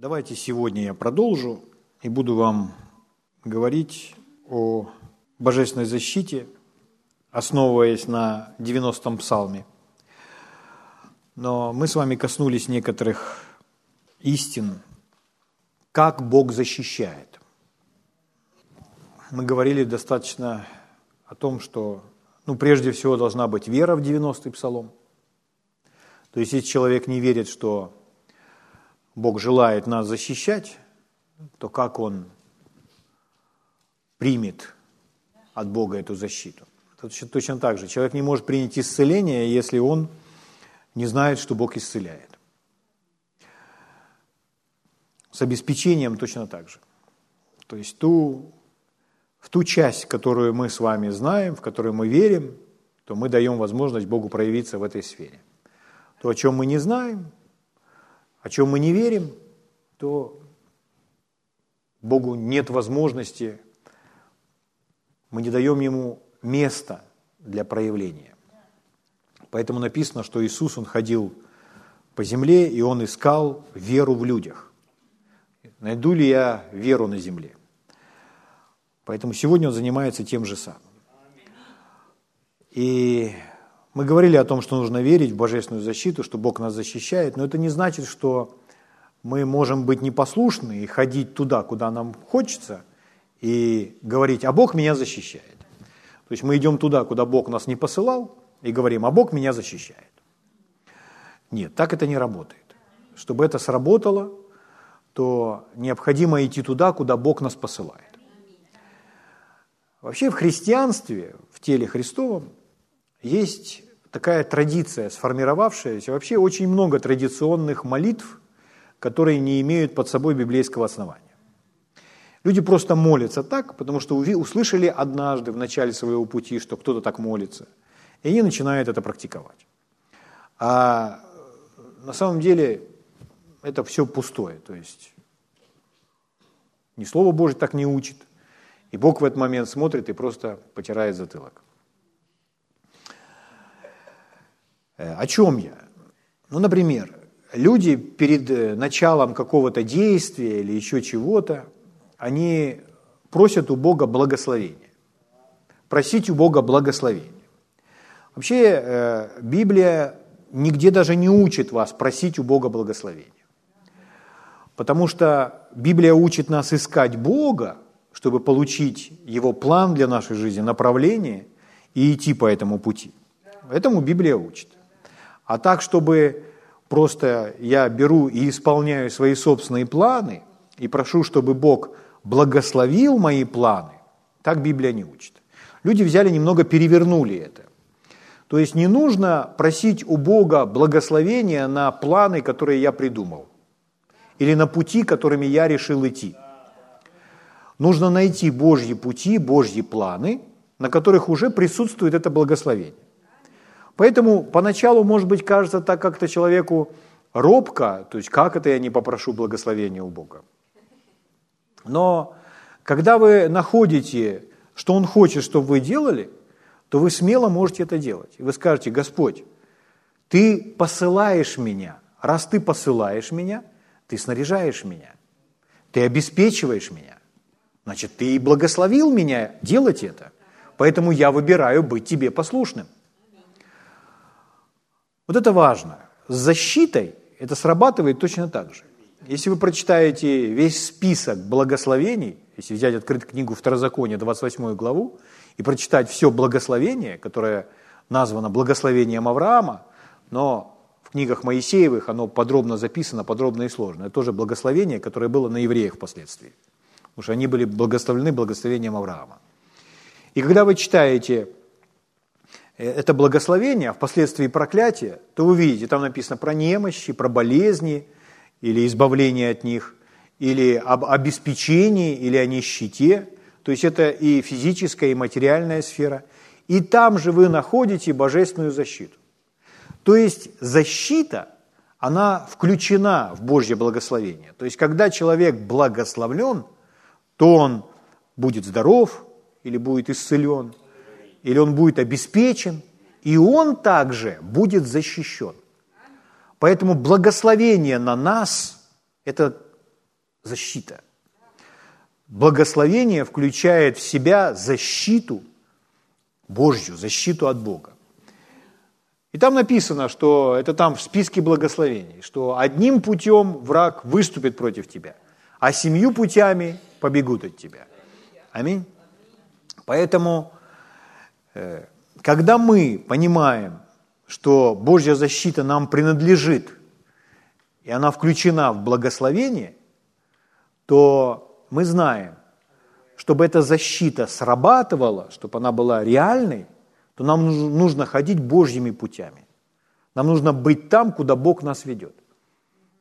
Давайте сегодня я продолжу и буду вам говорить о божественной защите, основываясь на 90-м псалме. Но мы с вами коснулись некоторых истин, как Бог защищает. Мы говорили достаточно о том, что ну, прежде всего должна быть вера в 90-й псалом. То есть, если человек не верит, что Бог желает нас защищать, то как Он примет от Бога эту защиту? Точно так же. Человек не может принять исцеление, если он не знает, что Бог исцеляет. С обеспечением точно так же. То есть ту, в ту часть, которую мы с вами знаем, в которую мы верим, то мы даем возможность Богу проявиться в этой сфере. То, о чем мы не знаем, о чем мы не верим, то Богу нет возможности, мы не даем Ему места для проявления. Поэтому написано, что Иисус, Он ходил по земле, и Он искал веру в людях. Найду ли я веру на земле? Поэтому сегодня Он занимается тем же самым. И мы говорили о том, что нужно верить в божественную защиту, что Бог нас защищает, но это не значит, что мы можем быть непослушны и ходить туда, куда нам хочется, и говорить, а Бог меня защищает. То есть мы идем туда, куда Бог нас не посылал, и говорим, а Бог меня защищает. Нет, так это не работает. Чтобы это сработало, то необходимо идти туда, куда Бог нас посылает. Вообще в христианстве, в теле Христовом, есть такая традиция, сформировавшаяся, вообще очень много традиционных молитв, которые не имеют под собой библейского основания. Люди просто молятся так, потому что услышали однажды в начале своего пути, что кто-то так молится, и они начинают это практиковать. А на самом деле это все пустое, то есть ни Слово Божье так не учит, и Бог в этот момент смотрит и просто потирает затылок. Э, о чем я? Ну, например, люди перед э, началом какого-то действия или еще чего-то, они просят у Бога благословения. Просить у Бога благословения. Вообще э, Библия нигде даже не учит вас просить у Бога благословения. Потому что Библия учит нас искать Бога, чтобы получить Его план для нашей жизни, направление и идти по этому пути. Этому Библия учит. А так, чтобы просто я беру и исполняю свои собственные планы и прошу, чтобы Бог благословил мои планы, так Библия не учит. Люди взяли немного перевернули это. То есть не нужно просить у Бога благословения на планы, которые я придумал, или на пути, которыми я решил идти. Нужно найти Божьи пути, Божьи планы, на которых уже присутствует это благословение. Поэтому поначалу, может быть, кажется так как-то человеку робко, то есть как это я не попрошу благословения у Бога. Но когда вы находите, что Он хочет, чтобы вы делали, то вы смело можете это делать. И вы скажете, Господь, Ты посылаешь меня. Раз Ты посылаешь меня, Ты снаряжаешь меня. Ты обеспечиваешь меня. Значит, Ты и благословил меня делать это. Поэтому я выбираю быть Тебе послушным. Вот это важно. С защитой это срабатывает точно так же. Если вы прочитаете весь список благословений, если взять открыть книгу Второзакония, 28 главу, и прочитать все благословение, которое названо благословением Авраама, но в книгах Моисеевых оно подробно записано, подробно и сложно. Это тоже благословение, которое было на евреях впоследствии. Потому что они были благословлены благословением Авраама. И когда вы читаете это благословение, а впоследствии проклятие, то вы видите, там написано про немощи, про болезни или избавление от них, или об обеспечении, или о нищете. То есть это и физическая, и материальная сфера. И там же вы находите божественную защиту. То есть защита, она включена в Божье благословение. То есть когда человек благословлен, то он будет здоров или будет исцелен, или он будет обеспечен, и он также будет защищен. Поэтому благословение на нас – это защита. Благословение включает в себя защиту Божью, защиту от Бога. И там написано, что это там в списке благословений, что одним путем враг выступит против тебя, а семью путями побегут от тебя. Аминь. Поэтому, когда мы понимаем, что Божья защита нам принадлежит, и она включена в благословение, то мы знаем, чтобы эта защита срабатывала, чтобы она была реальной, то нам нужно ходить Божьими путями. Нам нужно быть там, куда Бог нас ведет.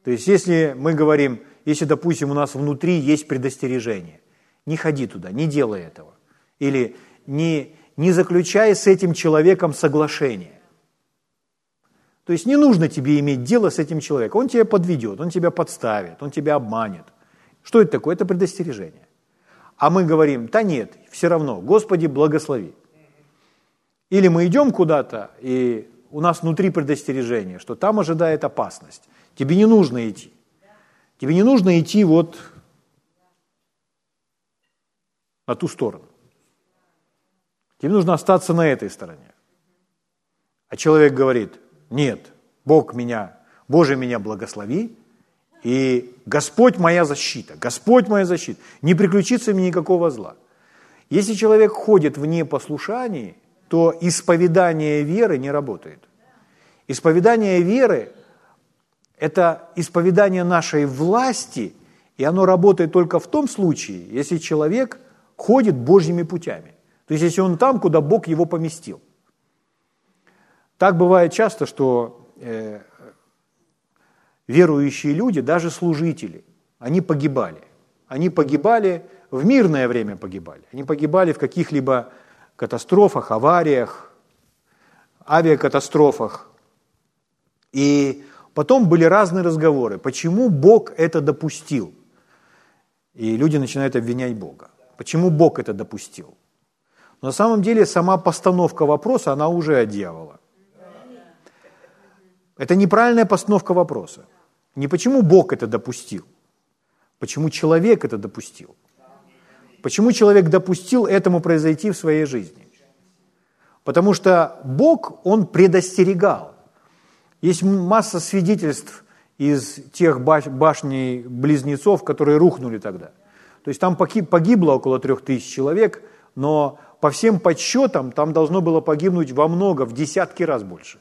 То есть если мы говорим, если, допустим, у нас внутри есть предостережение, не ходи туда, не делай этого. Или не, не заключай с этим человеком соглашение. То есть не нужно тебе иметь дело с этим человеком. Он тебя подведет, он тебя подставит, он тебя обманет. Что это такое? Это предостережение. А мы говорим, да нет, все равно, Господи, благослови. Или мы идем куда-то, и у нас внутри предостережение, что там ожидает опасность. Тебе не нужно идти. Тебе не нужно идти вот на ту сторону. Тебе нужно остаться на этой стороне. А человек говорит, нет, Бог меня, Боже меня благослови, и Господь моя защита, Господь моя защита, не приключится мне никакого зла. Если человек ходит в непослушании, то исповедание веры не работает. Исповедание веры – это исповедание нашей власти, и оно работает только в том случае, если человек ходит Божьими путями. То есть, если он там, куда Бог его поместил. Так бывает часто, что э, верующие люди, даже служители, они погибали. Они погибали, в мирное время погибали. Они погибали в каких-либо катастрофах, авариях, авиакатастрофах. И потом были разные разговоры, почему Бог это допустил. И люди начинают обвинять Бога. Почему Бог это допустил? На самом деле сама постановка вопроса, она уже от дьявола. Это неправильная постановка вопроса. Не почему Бог это допустил, почему человек это допустил. Почему человек допустил этому произойти в своей жизни? Потому что Бог, Он предостерегал. Есть масса свидетельств из тех башней близнецов, которые рухнули тогда. То есть там погибло около трех тысяч человек, но по всем подсчетам там должно было погибнуть во много, в десятки раз больше.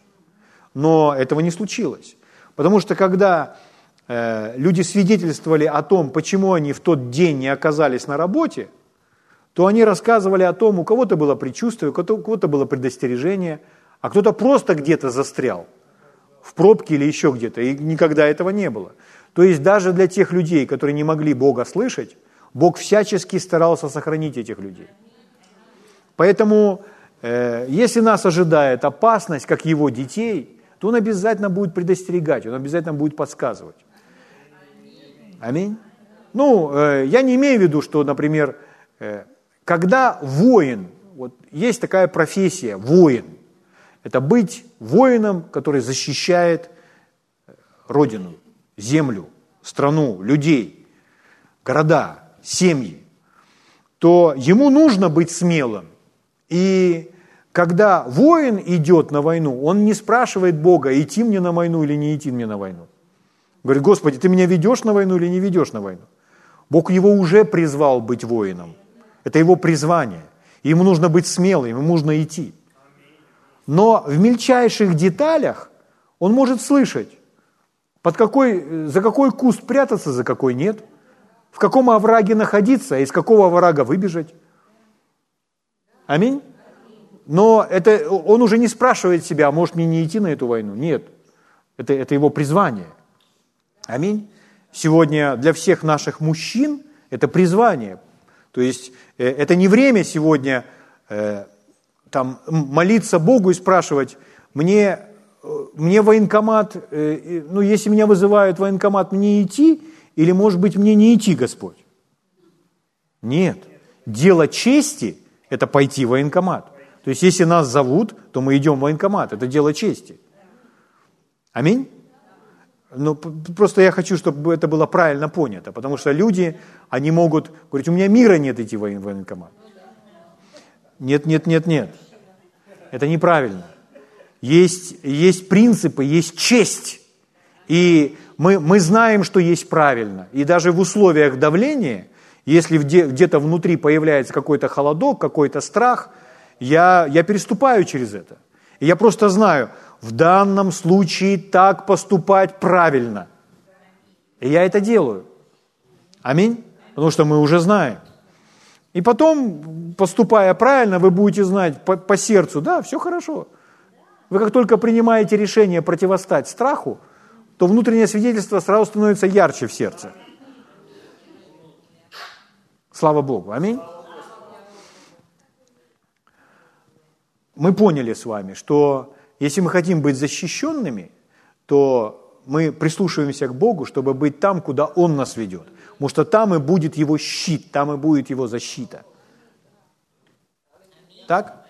Но этого не случилось. Потому что когда э, люди свидетельствовали о том, почему они в тот день не оказались на работе, то они рассказывали о том, у кого-то было предчувствие, у кого-то было предостережение, а кто-то просто где-то застрял в пробке или еще где-то, и никогда этого не было. То есть даже для тех людей, которые не могли Бога слышать, Бог всячески старался сохранить этих людей. Поэтому, э, если нас ожидает опасность, как его детей, то он обязательно будет предостерегать, он обязательно будет подсказывать. Аминь. Ну, э, я не имею в виду, что, например, э, когда воин, вот есть такая профессия, воин, это быть воином, который защищает родину, землю, страну, людей, города, семьи, то ему нужно быть смелым. И когда воин идет на войну, он не спрашивает Бога, идти мне на войну или не идти мне на войну. Говорит, Господи, ты меня ведешь на войну или не ведешь на войну? Бог его уже призвал быть воином. Это его призвание. Ему нужно быть смелым, ему нужно идти. Но в мельчайших деталях он может слышать, под какой, за какой куст прятаться, за какой нет, в каком овраге находиться, а из какого оврага выбежать. Аминь. Но это, он уже не спрашивает себя, а может мне не идти на эту войну. Нет, это, это его призвание. Аминь. Сегодня для всех наших мужчин это призвание. То есть э, это не время сегодня э, там, молиться Богу и спрашивать, мне, э, мне военкомат, ну если меня вызывают военкомат, мне идти, или может быть мне не идти, Господь? Нет. Дело чести – это пойти в военкомат. То есть, если нас зовут, то мы идем в военкомат. Это дело чести. Аминь? Ну, просто я хочу, чтобы это было правильно понято, потому что люди, они могут говорить, у меня мира нет идти в военкомат. Нет, нет, нет, нет. Это неправильно. Есть, есть принципы, есть честь. И мы, мы знаем, что есть правильно. И даже в условиях давления, если где, где-то внутри появляется какой-то холодок, какой-то страх, я, я переступаю через это. И я просто знаю, в данном случае так поступать правильно. И я это делаю. Аминь. Потому что мы уже знаем. И потом, поступая правильно, вы будете знать по, по сердцу, да, все хорошо. Вы как только принимаете решение противостать страху, то внутреннее свидетельство сразу становится ярче в сердце. Слава Богу. Аминь. Мы поняли с вами, что если мы хотим быть защищенными, то мы прислушиваемся к Богу, чтобы быть там, куда Он нас ведет. Потому что там и будет Его щит, там и будет Его защита. Так?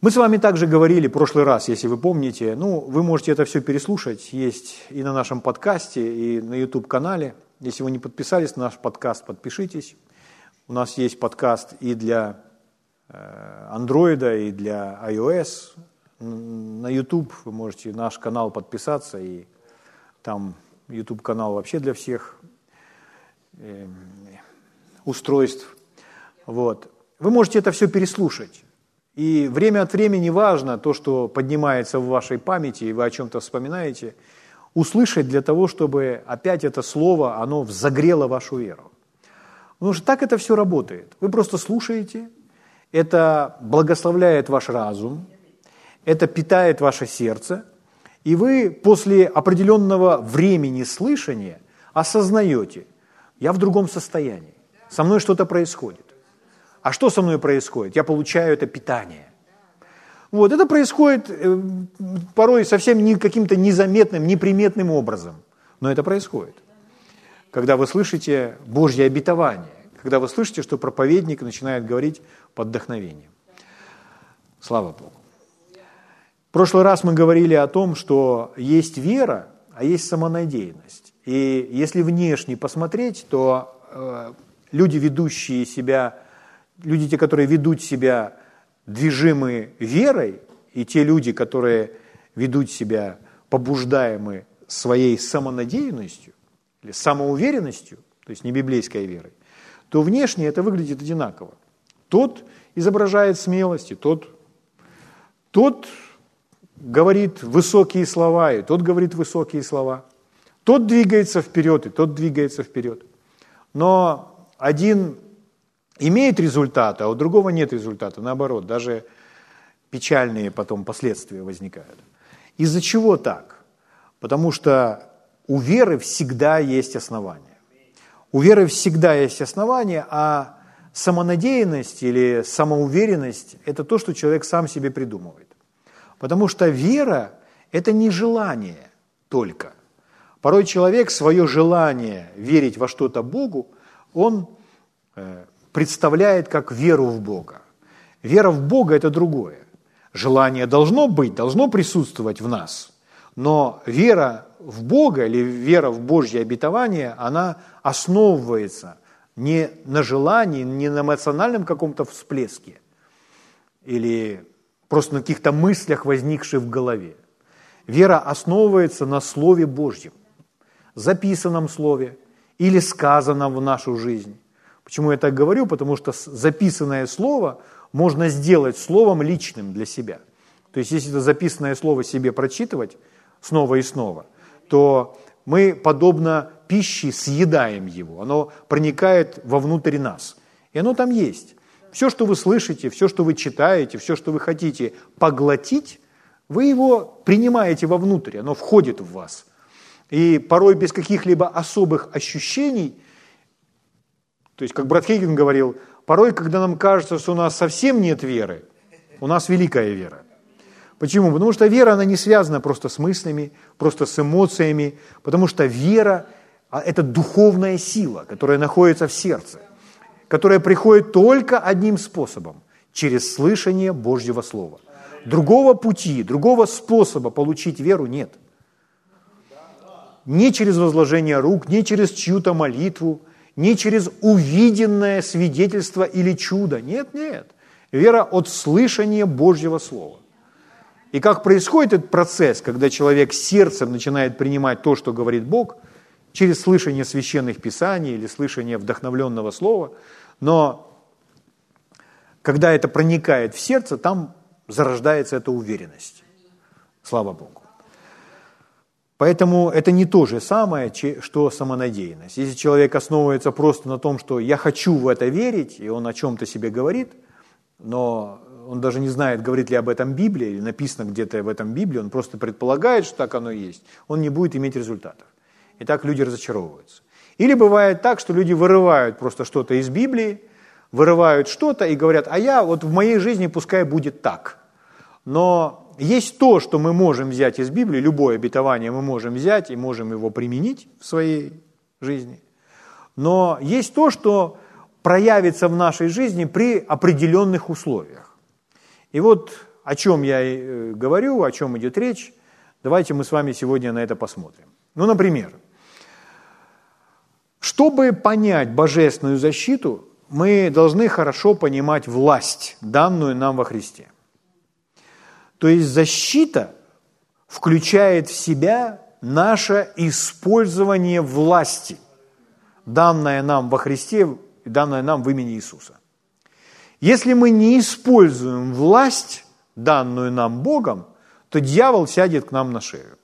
Мы с вами также говорили в прошлый раз, если вы помните, ну, вы можете это все переслушать, есть и на нашем подкасте, и на YouTube-канале. Если вы не подписались на наш подкаст, подпишитесь. У нас есть подкаст и для э, Android, и для iOS. На YouTube вы можете наш канал подписаться, и там YouTube-канал вообще для всех э, устройств. Вот. Вы можете это все переслушать. И время от времени важно то, что поднимается в вашей памяти, и вы о чем-то вспоминаете, услышать для того, чтобы опять это слово, оно загрело вашу веру. Потому что так это все работает. Вы просто слушаете, это благословляет ваш разум, это питает ваше сердце, и вы после определенного времени слышания осознаете, я в другом состоянии, со мной что-то происходит. А что со мной происходит? Я получаю это питание. Вот, это происходит э, порой совсем не каким-то незаметным, неприметным образом, но это происходит. Когда вы слышите Божье обетование, когда вы слышите, что проповедник начинает говорить под вдохновением. Слава Богу. В прошлый раз мы говорили о том, что есть вера, а есть самонадеянность. И если внешне посмотреть, то э, люди, ведущие себя люди, те, которые ведут себя движимы верой, и те люди, которые ведут себя побуждаемы своей самонадеянностью или самоуверенностью, то есть не библейской верой, то внешне это выглядит одинаково. Тот изображает смелость, и тот, тот говорит высокие слова, и тот говорит высокие слова. Тот двигается вперед, и тот двигается вперед. Но один имеет результаты, а у другого нет результата. Наоборот, даже печальные потом последствия возникают. Из-за чего так? Потому что у веры всегда есть основания. У веры всегда есть основания, а самонадеянность или самоуверенность – это то, что человек сам себе придумывает. Потому что вера – это не желание только. Порой человек свое желание верить во что-то Богу, он э, представляет как веру в Бога. Вера в Бога – это другое. Желание должно быть, должно присутствовать в нас, но вера в Бога или вера в Божье обетование, она основывается не на желании, не на эмоциональном каком-то всплеске или просто на каких-то мыслях, возникших в голове. Вера основывается на Слове Божьем, записанном Слове или сказанном в нашу жизнь. Почему я так говорю? Потому что записанное слово можно сделать словом личным для себя. То есть, если это записанное слово себе прочитывать снова и снова, то мы, подобно пище, съедаем его. Оно проникает вовнутрь нас. И оно там есть. Все, что вы слышите, все, что вы читаете, все, что вы хотите поглотить, вы его принимаете вовнутрь, оно входит в вас. И порой без каких-либо особых ощущений – то есть, как брат Хейген говорил, порой, когда нам кажется, что у нас совсем нет веры, у нас великая вера. Почему? Потому что вера, она не связана просто с мыслями, просто с эмоциями, потому что вера а, – это духовная сила, которая находится в сердце, которая приходит только одним способом – через слышание Божьего Слова. Другого пути, другого способа получить веру нет. не через возложение рук, не через чью-то молитву, не через увиденное свидетельство или чудо. Нет, нет. Вера от слышания Божьего Слова. И как происходит этот процесс, когда человек сердцем начинает принимать то, что говорит Бог, через слышание священных писаний или слышание вдохновленного слова, но когда это проникает в сердце, там зарождается эта уверенность. Слава Богу. Поэтому это не то же самое, что самонадеянность. Если человек основывается просто на том, что я хочу в это верить, и он о чем-то себе говорит, но он даже не знает, говорит ли об этом Библия, или написано где-то в этом Библии, он просто предполагает, что так оно есть, он не будет иметь результатов. И так люди разочаровываются. Или бывает так, что люди вырывают просто что-то из Библии, вырывают что-то и говорят, а я вот в моей жизни пускай будет так. Но есть то, что мы можем взять из Библии, любое обетование мы можем взять и можем его применить в своей жизни. Но есть то, что проявится в нашей жизни при определенных условиях. И вот о чем я э, говорю, о чем идет речь, давайте мы с вами сегодня на это посмотрим. Ну, например, чтобы понять божественную защиту, мы должны хорошо понимать власть, данную нам во Христе. То есть защита включает в себя наше использование власти, данное нам во Христе и данное нам в имени Иисуса. Если мы не используем власть, данную нам Богом, то дьявол сядет к нам на шею.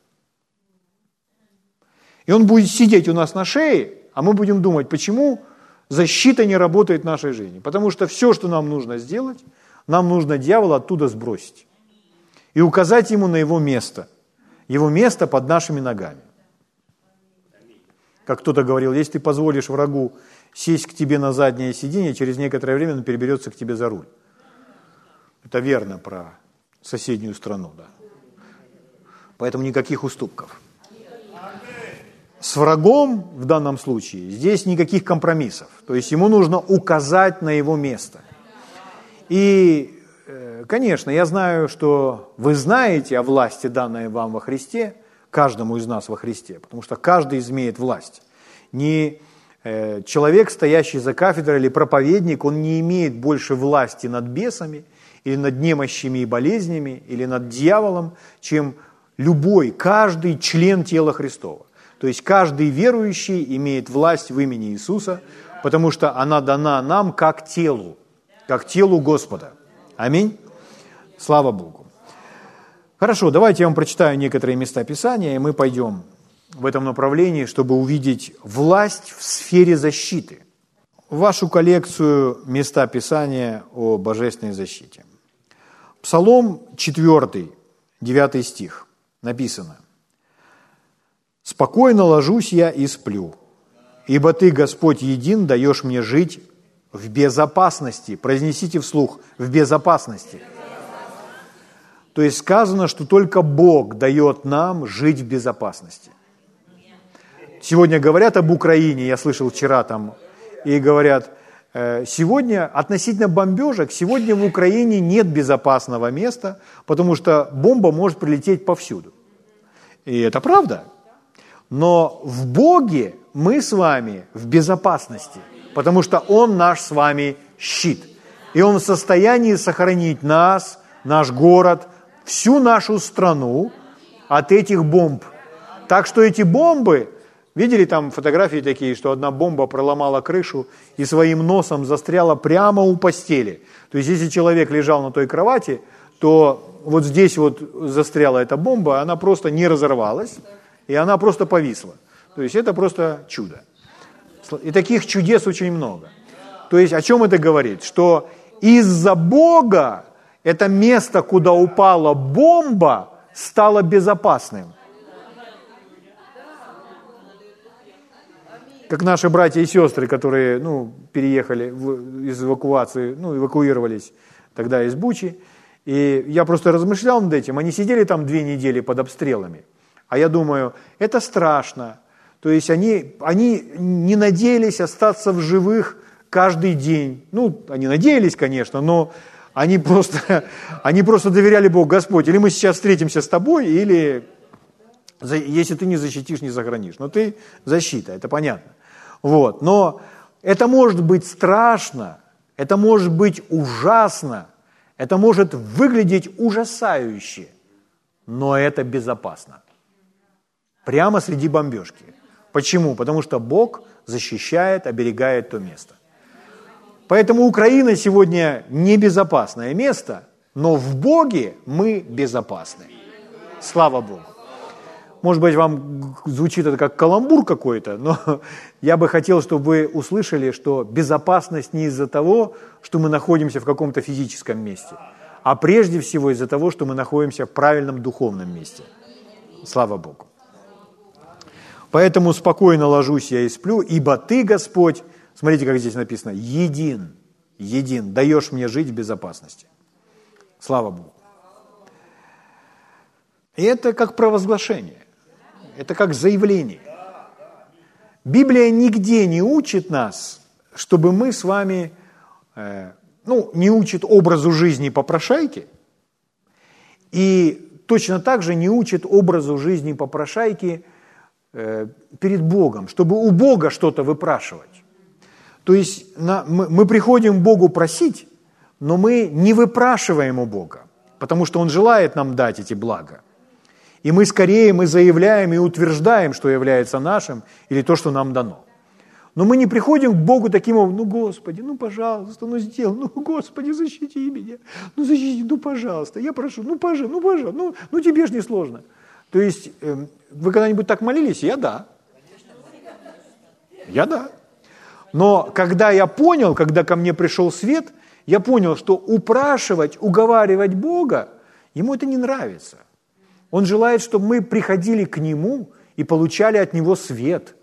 И он будет сидеть у нас на шее, а мы будем думать, почему защита не работает в нашей жизни. Потому что все, что нам нужно сделать, нам нужно дьявола оттуда сбросить и указать ему на его место. Его место под нашими ногами. Как кто-то говорил, если ты позволишь врагу сесть к тебе на заднее сиденье, через некоторое время он переберется к тебе за руль. Это верно про соседнюю страну, да. Поэтому никаких уступков. С врагом в данном случае здесь никаких компромиссов. То есть ему нужно указать на его место. И конечно, я знаю, что вы знаете о власти, данной вам во Христе, каждому из нас во Христе, потому что каждый имеет власть. Не э, человек, стоящий за кафедрой или проповедник, он не имеет больше власти над бесами или над немощами и болезнями, или над дьяволом, чем любой, каждый член тела Христова. То есть каждый верующий имеет власть в имени Иисуса, потому что она дана нам как телу, как телу Господа. Аминь. Слава Богу. Хорошо, давайте я вам прочитаю некоторые места Писания, и мы пойдем в этом направлении, чтобы увидеть власть в сфере защиты. Вашу коллекцию места Писания о божественной защите. Псалом 4, 9 стих написано. «Спокойно ложусь я и сплю, ибо Ты, Господь, един, даешь мне жить в безопасности». Произнесите вслух «в безопасности». То есть сказано, что только Бог дает нам жить в безопасности. Сегодня говорят об Украине, я слышал вчера там, и говорят, э, сегодня относительно бомбежек, сегодня в Украине нет безопасного места, потому что бомба может прилететь повсюду. И это правда. Но в Боге мы с вами в безопасности, потому что Он наш с вами щит. И Он в состоянии сохранить нас, наш город, всю нашу страну от этих бомб. Так что эти бомбы, видели там фотографии такие, что одна бомба проломала крышу и своим носом застряла прямо у постели. То есть если человек лежал на той кровати, то вот здесь вот застряла эта бомба, она просто не разорвалась, и она просто повисла. То есть это просто чудо. И таких чудес очень много. То есть о чем это говорит? Что из-за Бога это место, куда упала бомба, стало безопасным. Как наши братья и сестры, которые ну, переехали из эвакуации, ну, эвакуировались тогда из Бучи. И я просто размышлял над этим. Они сидели там две недели под обстрелами. А я думаю, это страшно. То есть они, они не надеялись остаться в живых каждый день. Ну, они надеялись, конечно, но они просто, они просто доверяли Богу, Господь, или мы сейчас встретимся с тобой, или Если ты не защитишь, не сохранишь. Но ты защита, это понятно. Вот. Но это может быть страшно, это может быть ужасно, это может выглядеть ужасающе, но это безопасно. Прямо среди бомбежки. Почему? Потому что Бог защищает, оберегает то место. Поэтому Украина сегодня небезопасное место, но в Боге мы безопасны. Слава Богу. Может быть, вам звучит это как каламбур какой-то, но я бы хотел, чтобы вы услышали, что безопасность не из-за того, что мы находимся в каком-то физическом месте, а прежде всего из-за того, что мы находимся в правильном духовном месте. Слава Богу. Поэтому спокойно ложусь я и сплю, ибо Ты, Господь, смотрите, как здесь написано, един, един, даешь мне жить в безопасности. Слава Богу. И это как провозглашение, это как заявление. Библия нигде не учит нас, чтобы мы с вами, э, ну, не учит образу жизни попрошайки, и точно так же не учит образу жизни попрошайки – Э, перед Богом, чтобы у Бога что-то выпрашивать. То есть на, мы, мы приходим Богу просить, но мы не выпрашиваем у Бога, потому что Он желает нам дать эти блага. И мы скорее мы заявляем и утверждаем, что является нашим, или то, что нам дано. Но мы не приходим к Богу таким ну, Господи, ну, пожалуйста, ну, сделай, ну, Господи, защити меня, ну, защити, ну, пожалуйста, я прошу, ну, пожалуйста, ну, пожалуйста, ну, ну тебе ж не сложно. То есть эм, вы когда-нибудь так молились? Я да. Я да. Но когда я понял, когда ко мне пришел свет, я понял, что упрашивать, уговаривать Бога, ему это не нравится. Он желает, чтобы мы приходили к Нему и получали от Него свет,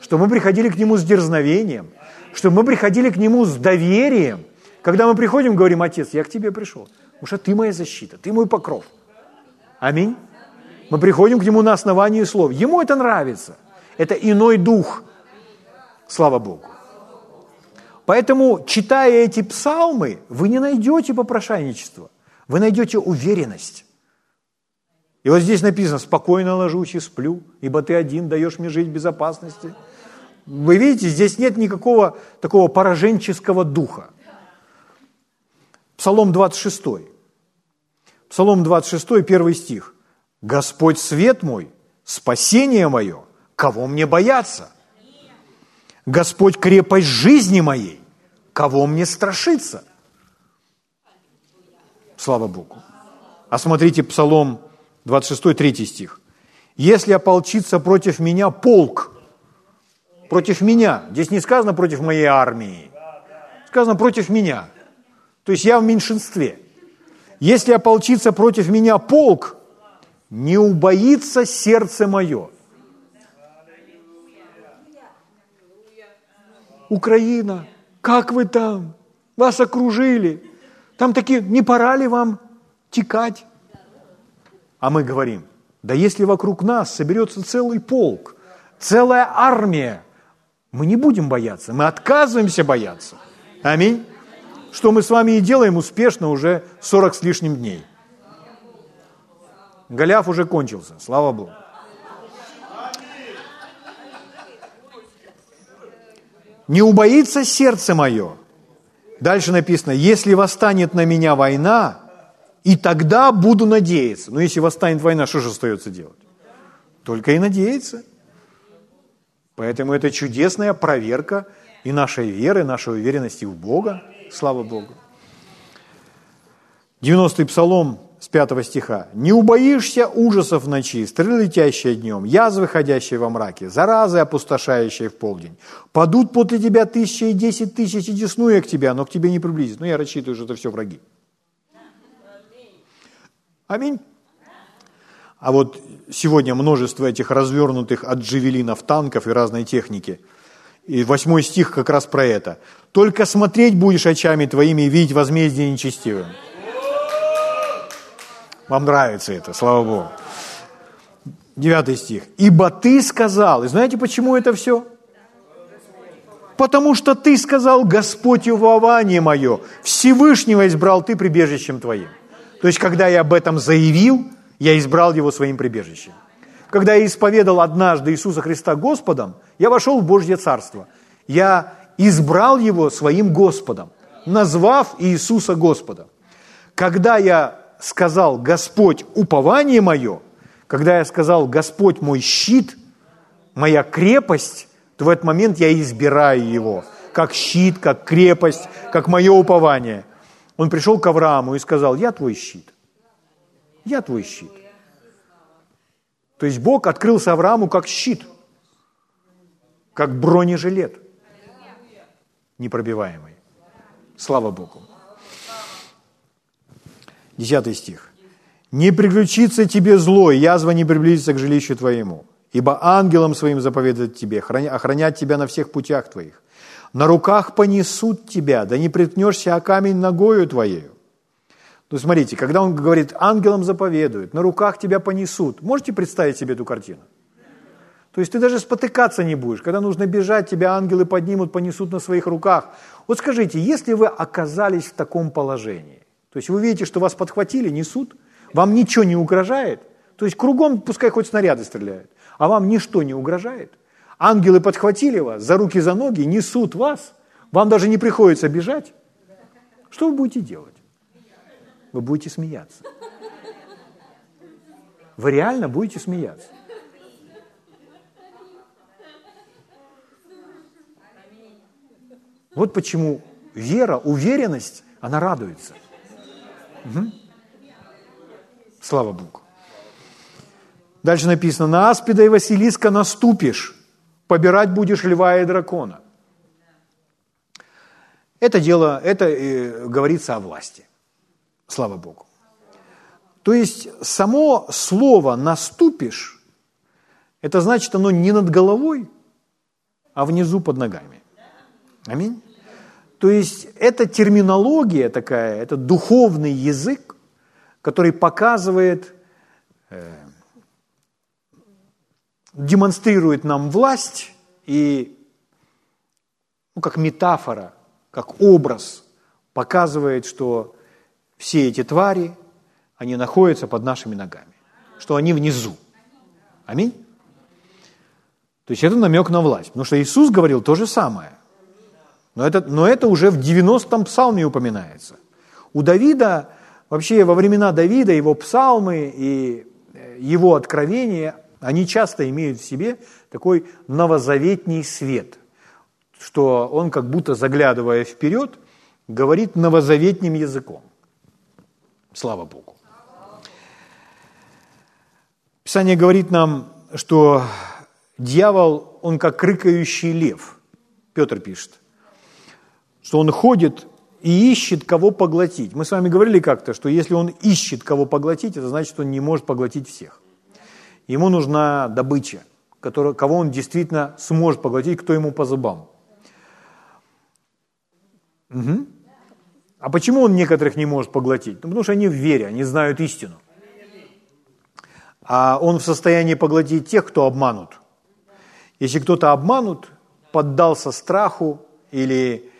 чтобы мы приходили к Нему с дерзновением, чтобы мы приходили к Нему с доверием. Когда мы приходим, говорим, Отец, я к Тебе пришел, потому что Ты моя защита, Ты мой покров. Аминь. Мы приходим к Нему на основании слов. Ему это нравится. Это иной дух. Слава Богу. Поэтому, читая эти псалмы, вы не найдете попрошайничество. Вы найдете уверенность. И вот здесь написано, спокойно ложусь и сплю, ибо ты один даешь мне жить в безопасности. Вы видите, здесь нет никакого такого пораженческого духа. Псалом 26. Псалом 26, первый стих. Господь свет мой, спасение мое, кого мне бояться? Господь крепость жизни моей, кого мне страшиться? Слава Богу. А смотрите Псалом 26, 3 стих. «Если ополчится против меня полк, против меня, здесь не сказано против моей армии, сказано против меня, то есть я в меньшинстве. Если ополчится против меня полк, не убоится сердце мое. Украина, как вы там? Вас окружили. Там такие, не пора ли вам текать? А мы говорим, да если вокруг нас соберется целый полк, целая армия, мы не будем бояться, мы отказываемся бояться. Аминь. Что мы с вами и делаем успешно уже 40 с лишним дней. Голиаф уже кончился, слава Богу. Не убоится сердце мое. Дальше написано, если восстанет на меня война, и тогда буду надеяться. Но если восстанет война, что же остается делать? Только и надеяться. Поэтому это чудесная проверка и нашей веры, нашей уверенности в Бога. Слава Богу. 90-й псалом, с 5 стиха. «Не убоишься ужасов ночи, стрелы, летящие днем, язвы, ходящие во мраке, заразы, опустошающие в полдень. Падут подле тебя тысячи и десять тысяч, и деснуя к тебя, но к тебе не приблизит». Ну, я рассчитываю, что это все враги. Аминь. А вот сегодня множество этих развернутых от джевелинов танков и разной техники. И восьмой стих как раз про это. «Только смотреть будешь очами твоими и видеть возмездие нечестивым». Вам нравится это, слава Богу. Девятый стих. «Ибо ты сказал». И знаете, почему это все? Потому что ты сказал, Господь упование мое, Всевышнего избрал ты прибежищем твоим. То есть, когда я об этом заявил, я избрал его своим прибежищем. когда я исповедал однажды Иисуса Христа Господом, я вошел в Божье Царство. Я избрал Его своим Господом, назвав Иисуса Господом. Когда я сказал «Господь, упование мое», когда я сказал «Господь мой щит», моя крепость, то в этот момент я избираю Его, как щит, как крепость, как мое упование. Он пришел к Аврааму и сказал, я твой щит, я твой щит. То есть Бог открылся Аврааму как щит, как бронежилет непробиваемый. Слава Богу. Десятый стих. «Не приключится тебе зло, язва не приблизится к жилищу твоему, ибо ангелам своим заповедует тебе, охранять тебя на всех путях твоих. На руках понесут тебя, да не приткнешься о камень ногою твоею». Ну, смотрите, когда он говорит, ангелам заповедуют, на руках тебя понесут. Можете представить себе эту картину? То есть ты даже спотыкаться не будешь. Когда нужно бежать, тебя ангелы поднимут, понесут на своих руках. Вот скажите, если вы оказались в таком положении, то есть вы видите, что вас подхватили, несут, вам ничего не угрожает, то есть кругом пускай хоть снаряды стреляют, а вам ничто не угрожает. Ангелы подхватили вас за руки, за ноги, несут вас, вам даже не приходится бежать. Что вы будете делать? Вы будете смеяться. Вы реально будете смеяться. Вот почему вера, уверенность, она радуется. Угу. Слава Богу. Дальше написано, на аспида и Василиска наступишь, побирать будешь льва и дракона. Это дело, это э, говорится о власти. Слава Богу. То есть само слово «наступишь» это значит, оно не над головой, а внизу под ногами. Аминь. То есть это терминология такая, это духовный язык, который показывает, э, демонстрирует нам власть и, ну, как метафора, как образ, показывает, что все эти твари, они находятся под нашими ногами, что они внизу. Аминь. То есть это намек на власть. Потому что Иисус говорил то же самое. Но это, но это уже в 90-м псалме упоминается. У Давида, вообще во времена Давида, его псалмы и э, его откровения, они часто имеют в себе такой новозаветний свет, что он как будто заглядывая вперед, говорит новозаветним языком. Слава Богу. Писание говорит нам, что дьявол, он как рыкающий лев. Петр пишет – что он ходит и ищет, кого поглотить. Мы с вами говорили как-то, что если он ищет, кого поглотить, это значит, что он не может поглотить всех. Ему нужна добыча, которая, кого он действительно сможет поглотить, кто ему по зубам. Угу. А почему он некоторых не может поглотить? Ну, потому что они в вере, они знают истину. А он в состоянии поглотить тех, кто обманут. Если кто-то обманут, поддался страху или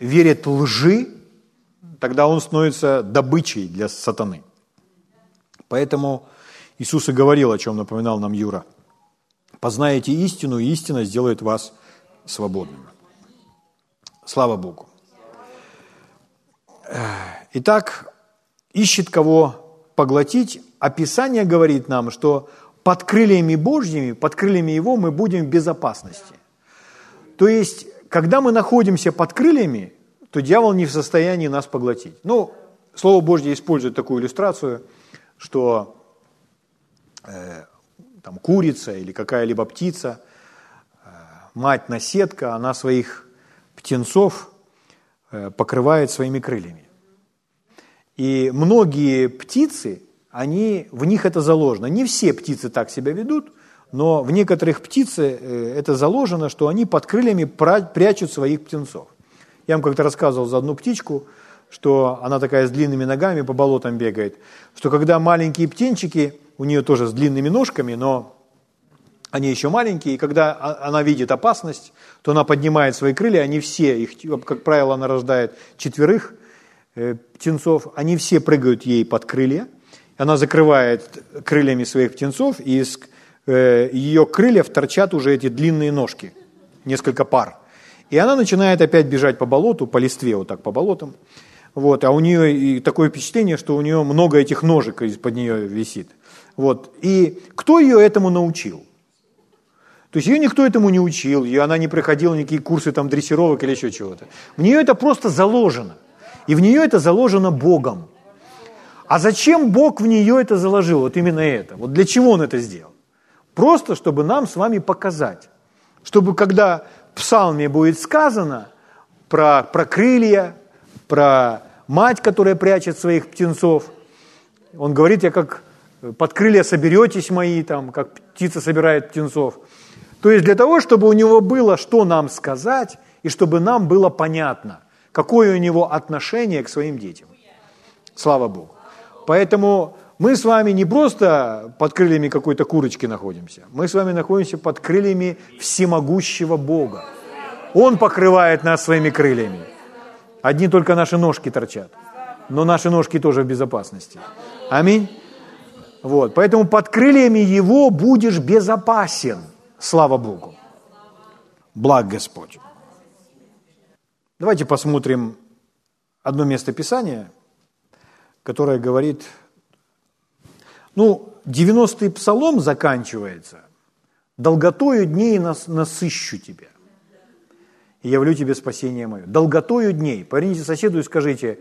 верит лжи, тогда он становится добычей для сатаны. Поэтому Иисус и говорил, о чем напоминал нам Юра. Познаете истину, и истина сделает вас свободными. Слава Богу. Итак, ищет кого поглотить. Описание говорит нам, что под крыльями Божьими, под крыльями Его мы будем в безопасности. То есть когда мы находимся под крыльями, то дьявол не в состоянии нас поглотить. Ну, Слово Божье использует такую иллюстрацию, что э, там курица или какая-либо птица, э, мать-наседка, она своих птенцов э, покрывает своими крыльями. И многие птицы, они, в них это заложено. Не все птицы так себя ведут – но в некоторых птиц э, это заложено, что они под крыльями прячут своих птенцов. Я вам как-то рассказывал за одну птичку, что она такая с длинными ногами по болотам бегает, что когда маленькие птенчики, у нее тоже с длинными ножками, но они еще маленькие, и когда она видит опасность, то она поднимает свои крылья, они все, их, как правило, она рождает четверых э, птенцов, они все прыгают ей под крылья, Она закрывает крыльями своих птенцов, и из ее крыльев торчат уже эти длинные ножки, несколько пар. И она начинает опять бежать по болоту, по листве, вот так по болотам. Вот, а у нее и такое впечатление, что у нее много этих ножек из-под нее висит. Вот. И кто ее этому научил? То есть ее никто этому не учил, ее, она не проходила никакие курсы там, дрессировок или еще чего-то. В нее это просто заложено. И в нее это заложено Богом. А зачем Бог в нее это заложил? Вот именно это. Вот для чего Он это сделал? Просто, чтобы нам с вами показать. Чтобы когда в псалме будет сказано про, про крылья, про мать, которая прячет своих птенцов, он говорит, я как под крылья соберетесь мои, там, как птица собирает птенцов. То есть для того, чтобы у него было что нам сказать, и чтобы нам было понятно, какое у него отношение к своим детям. Слава Богу. Поэтому мы с вами не просто под крыльями какой-то курочки находимся, мы с вами находимся под крыльями всемогущего Бога. Он покрывает нас своими крыльями. Одни только наши ножки торчат, но наши ножки тоже в безопасности. Аминь. Вот, поэтому под крыльями Его будешь безопасен – Слава Богу. Благ Господь. Давайте посмотрим одно место Писания, которое говорит, ну, 90-й псалом заканчивается, «Долготою дней нас, насыщу тебя, и явлю тебе спасение мое». Долготою дней. Поверните соседу и скажите,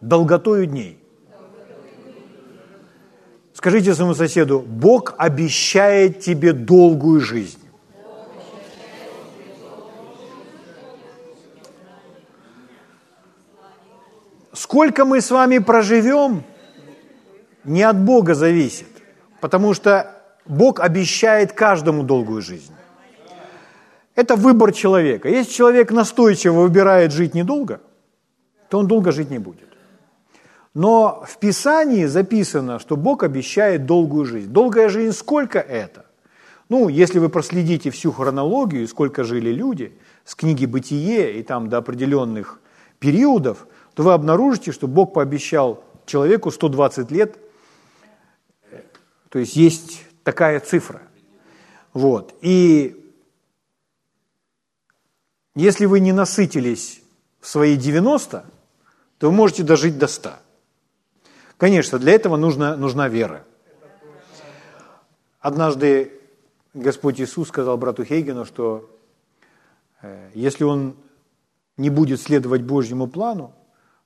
долготою дней. Скажите своему соседу, Бог обещает тебе долгую жизнь. Сколько мы с вами проживем, не от Бога зависит, потому что Бог обещает каждому долгую жизнь. Это выбор человека. Если человек настойчиво выбирает жить недолго, то он долго жить не будет. Но в Писании записано, что Бог обещает долгую жизнь. Долгая жизнь сколько это? Ну, если вы проследите всю хронологию, сколько жили люди, с книги «Бытие» и там до определенных периодов, то вы обнаружите, что Бог пообещал человеку 120 лет, то есть есть такая цифра. Вот. И если вы не насытились в свои 90, то вы можете дожить до 100. Конечно, для этого нужна, нужна вера. Однажды Господь Иисус сказал брату Хейгену, что э, если он не будет следовать Божьему плану,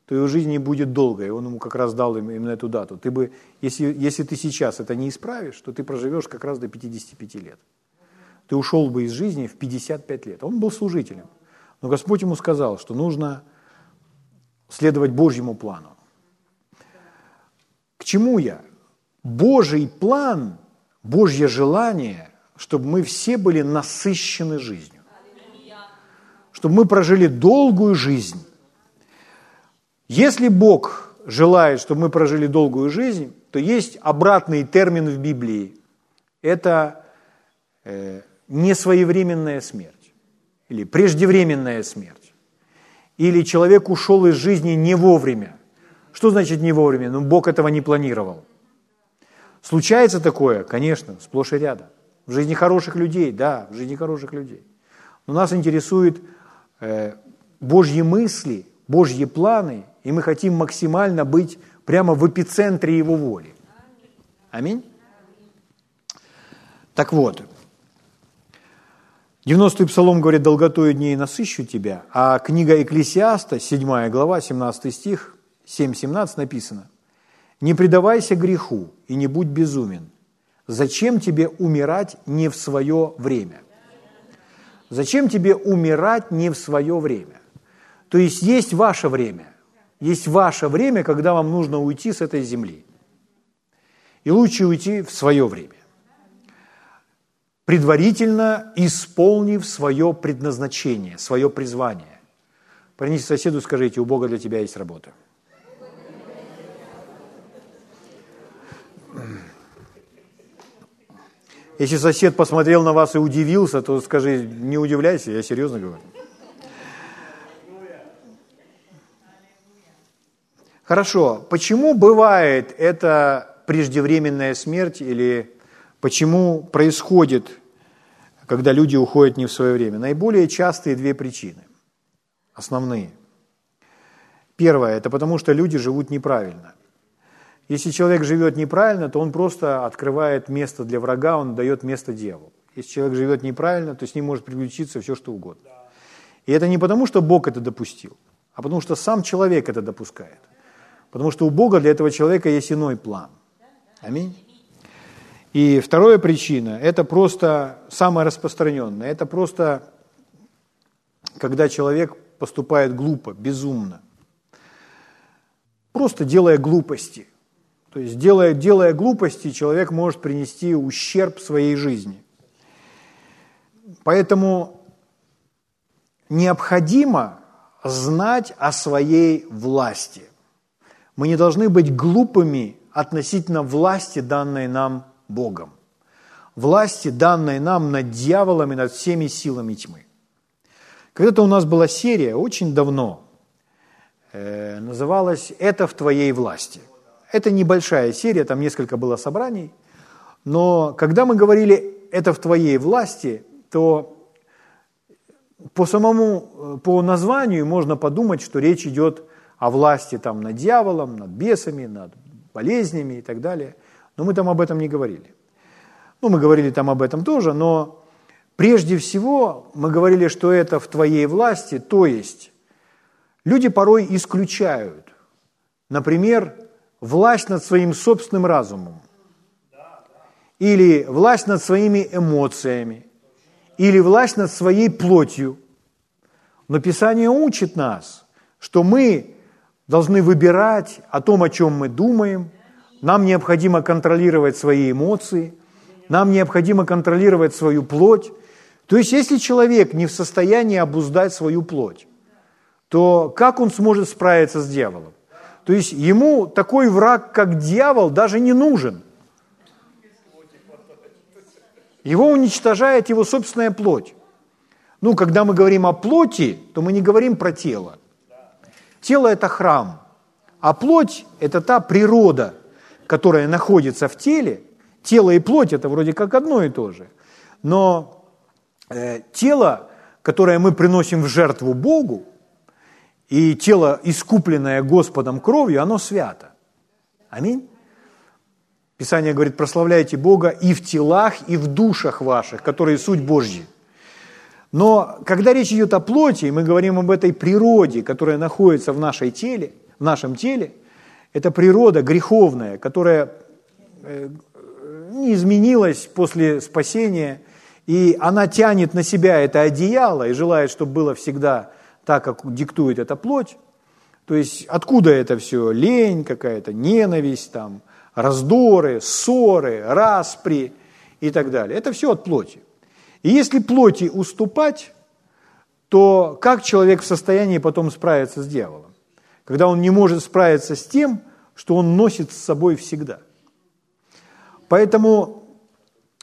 то его жизнь не будет долгой. Он ему как раз дал именно эту дату. Ты бы, если, если ты сейчас это не исправишь, то ты проживешь как раз до 55 лет. Ты ушел бы из жизни в 55 лет. Он был служителем. Но Господь ему сказал, что нужно следовать Божьему плану. К чему я? Божий план, Божье желание, чтобы мы все были насыщены жизнью. Чтобы мы прожили долгую жизнь. Если Бог желает, чтобы мы прожили долгую жизнь, то есть обратный термин в Библии. Это э, несвоевременная смерть или преждевременная смерть. Или человек ушел из жизни не вовремя. Что значит не вовремя? Ну, Бог этого не планировал. Случается такое, конечно, сплошь и рядом. В жизни хороших людей, да, в жизни хороших людей. Но нас интересуют э, Божьи мысли, Божьи планы, и мы хотим максимально быть прямо в эпицентре Его воли. Аминь? Так вот, 90-й псалом говорит, долготою дней насыщу тебя, а книга Экклесиаста, 7 глава, 17 стих, 7.17 написано, «Не предавайся греху и не будь безумен. Зачем тебе умирать не в свое время?» Зачем тебе умирать не в свое время? То есть есть ваше время. Есть ваше время, когда вам нужно уйти с этой земли. И лучше уйти в свое время. Предварительно исполнив свое предназначение, свое призвание. Принесите соседу, скажите, у Бога для тебя есть работа. Если сосед посмотрел на вас и удивился, то скажи, не удивляйся, я серьезно говорю. Хорошо, почему бывает это преждевременная смерть или почему происходит, когда люди уходят не в свое время? Наиболее частые две причины, основные. Первое – это потому, что люди живут неправильно. Если человек живет неправильно, то он просто открывает место для врага, он дает место дьяволу. Если человек живет неправильно, то с ним может приключиться все, что угодно. И это не потому, что Бог это допустил, а потому что сам человек это допускает. Потому что у Бога для этого человека есть иной план. Аминь. И вторая причина – это просто самое распространенное. Это просто, когда человек поступает глупо, безумно. Просто делая глупости. То есть, делая, делая глупости, человек может принести ущерб своей жизни. Поэтому необходимо знать о своей власти. Мы не должны быть глупыми относительно власти, данной нам Богом. Власти, данной нам над дьяволом и над всеми силами тьмы. Когда-то у нас была серия, очень давно, э, называлась «Это в твоей власти». Это небольшая серия, там несколько было собраний, но когда мы говорили «Это в твоей власти», то по самому, э, по названию можно подумать, что речь идет о власти там, над дьяволом, над бесами, над болезнями и так далее. Но мы там об этом не говорили. Ну, мы говорили там об этом тоже, но прежде всего мы говорили, что это в твоей власти, то есть люди порой исключают, например, власть над своим собственным разумом, или власть над своими эмоциями, или власть над своей плотью. Но Писание учит нас, что мы должны выбирать о том, о чем мы думаем. Нам необходимо контролировать свои эмоции, нам необходимо контролировать свою плоть. То есть, если человек не в состоянии обуздать свою плоть, то как он сможет справиться с дьяволом? То есть ему такой враг, как дьявол, даже не нужен – его уничтожает его собственная плоть. Ну, когда мы говорим о плоти, то мы не говорим про тело. Тело – это храм, а плоть – это та природа, которая находится в теле. Тело и плоть – это вроде как одно и то же. Но э, тело, которое мы приносим в жертву Богу, и тело, искупленное Господом кровью, оно свято. Аминь. Писание говорит, прославляйте Бога и в телах, и в душах ваших, которые суть Божьи. Но когда речь идет о плоти, мы говорим об этой природе, которая находится в нашей теле, в нашем теле, это природа греховная, которая э, не изменилась после спасения, и она тянет на себя это одеяло и желает, чтобы было всегда так, как диктует эта плоть. То есть откуда это все? Лень какая-то, ненависть там – раздоры, ссоры, распри и так далее. Это все от плоти. И если плоти уступать, то как человек в состоянии потом справиться с дьяволом? Когда он не может справиться с тем, что он носит с собой всегда. Поэтому,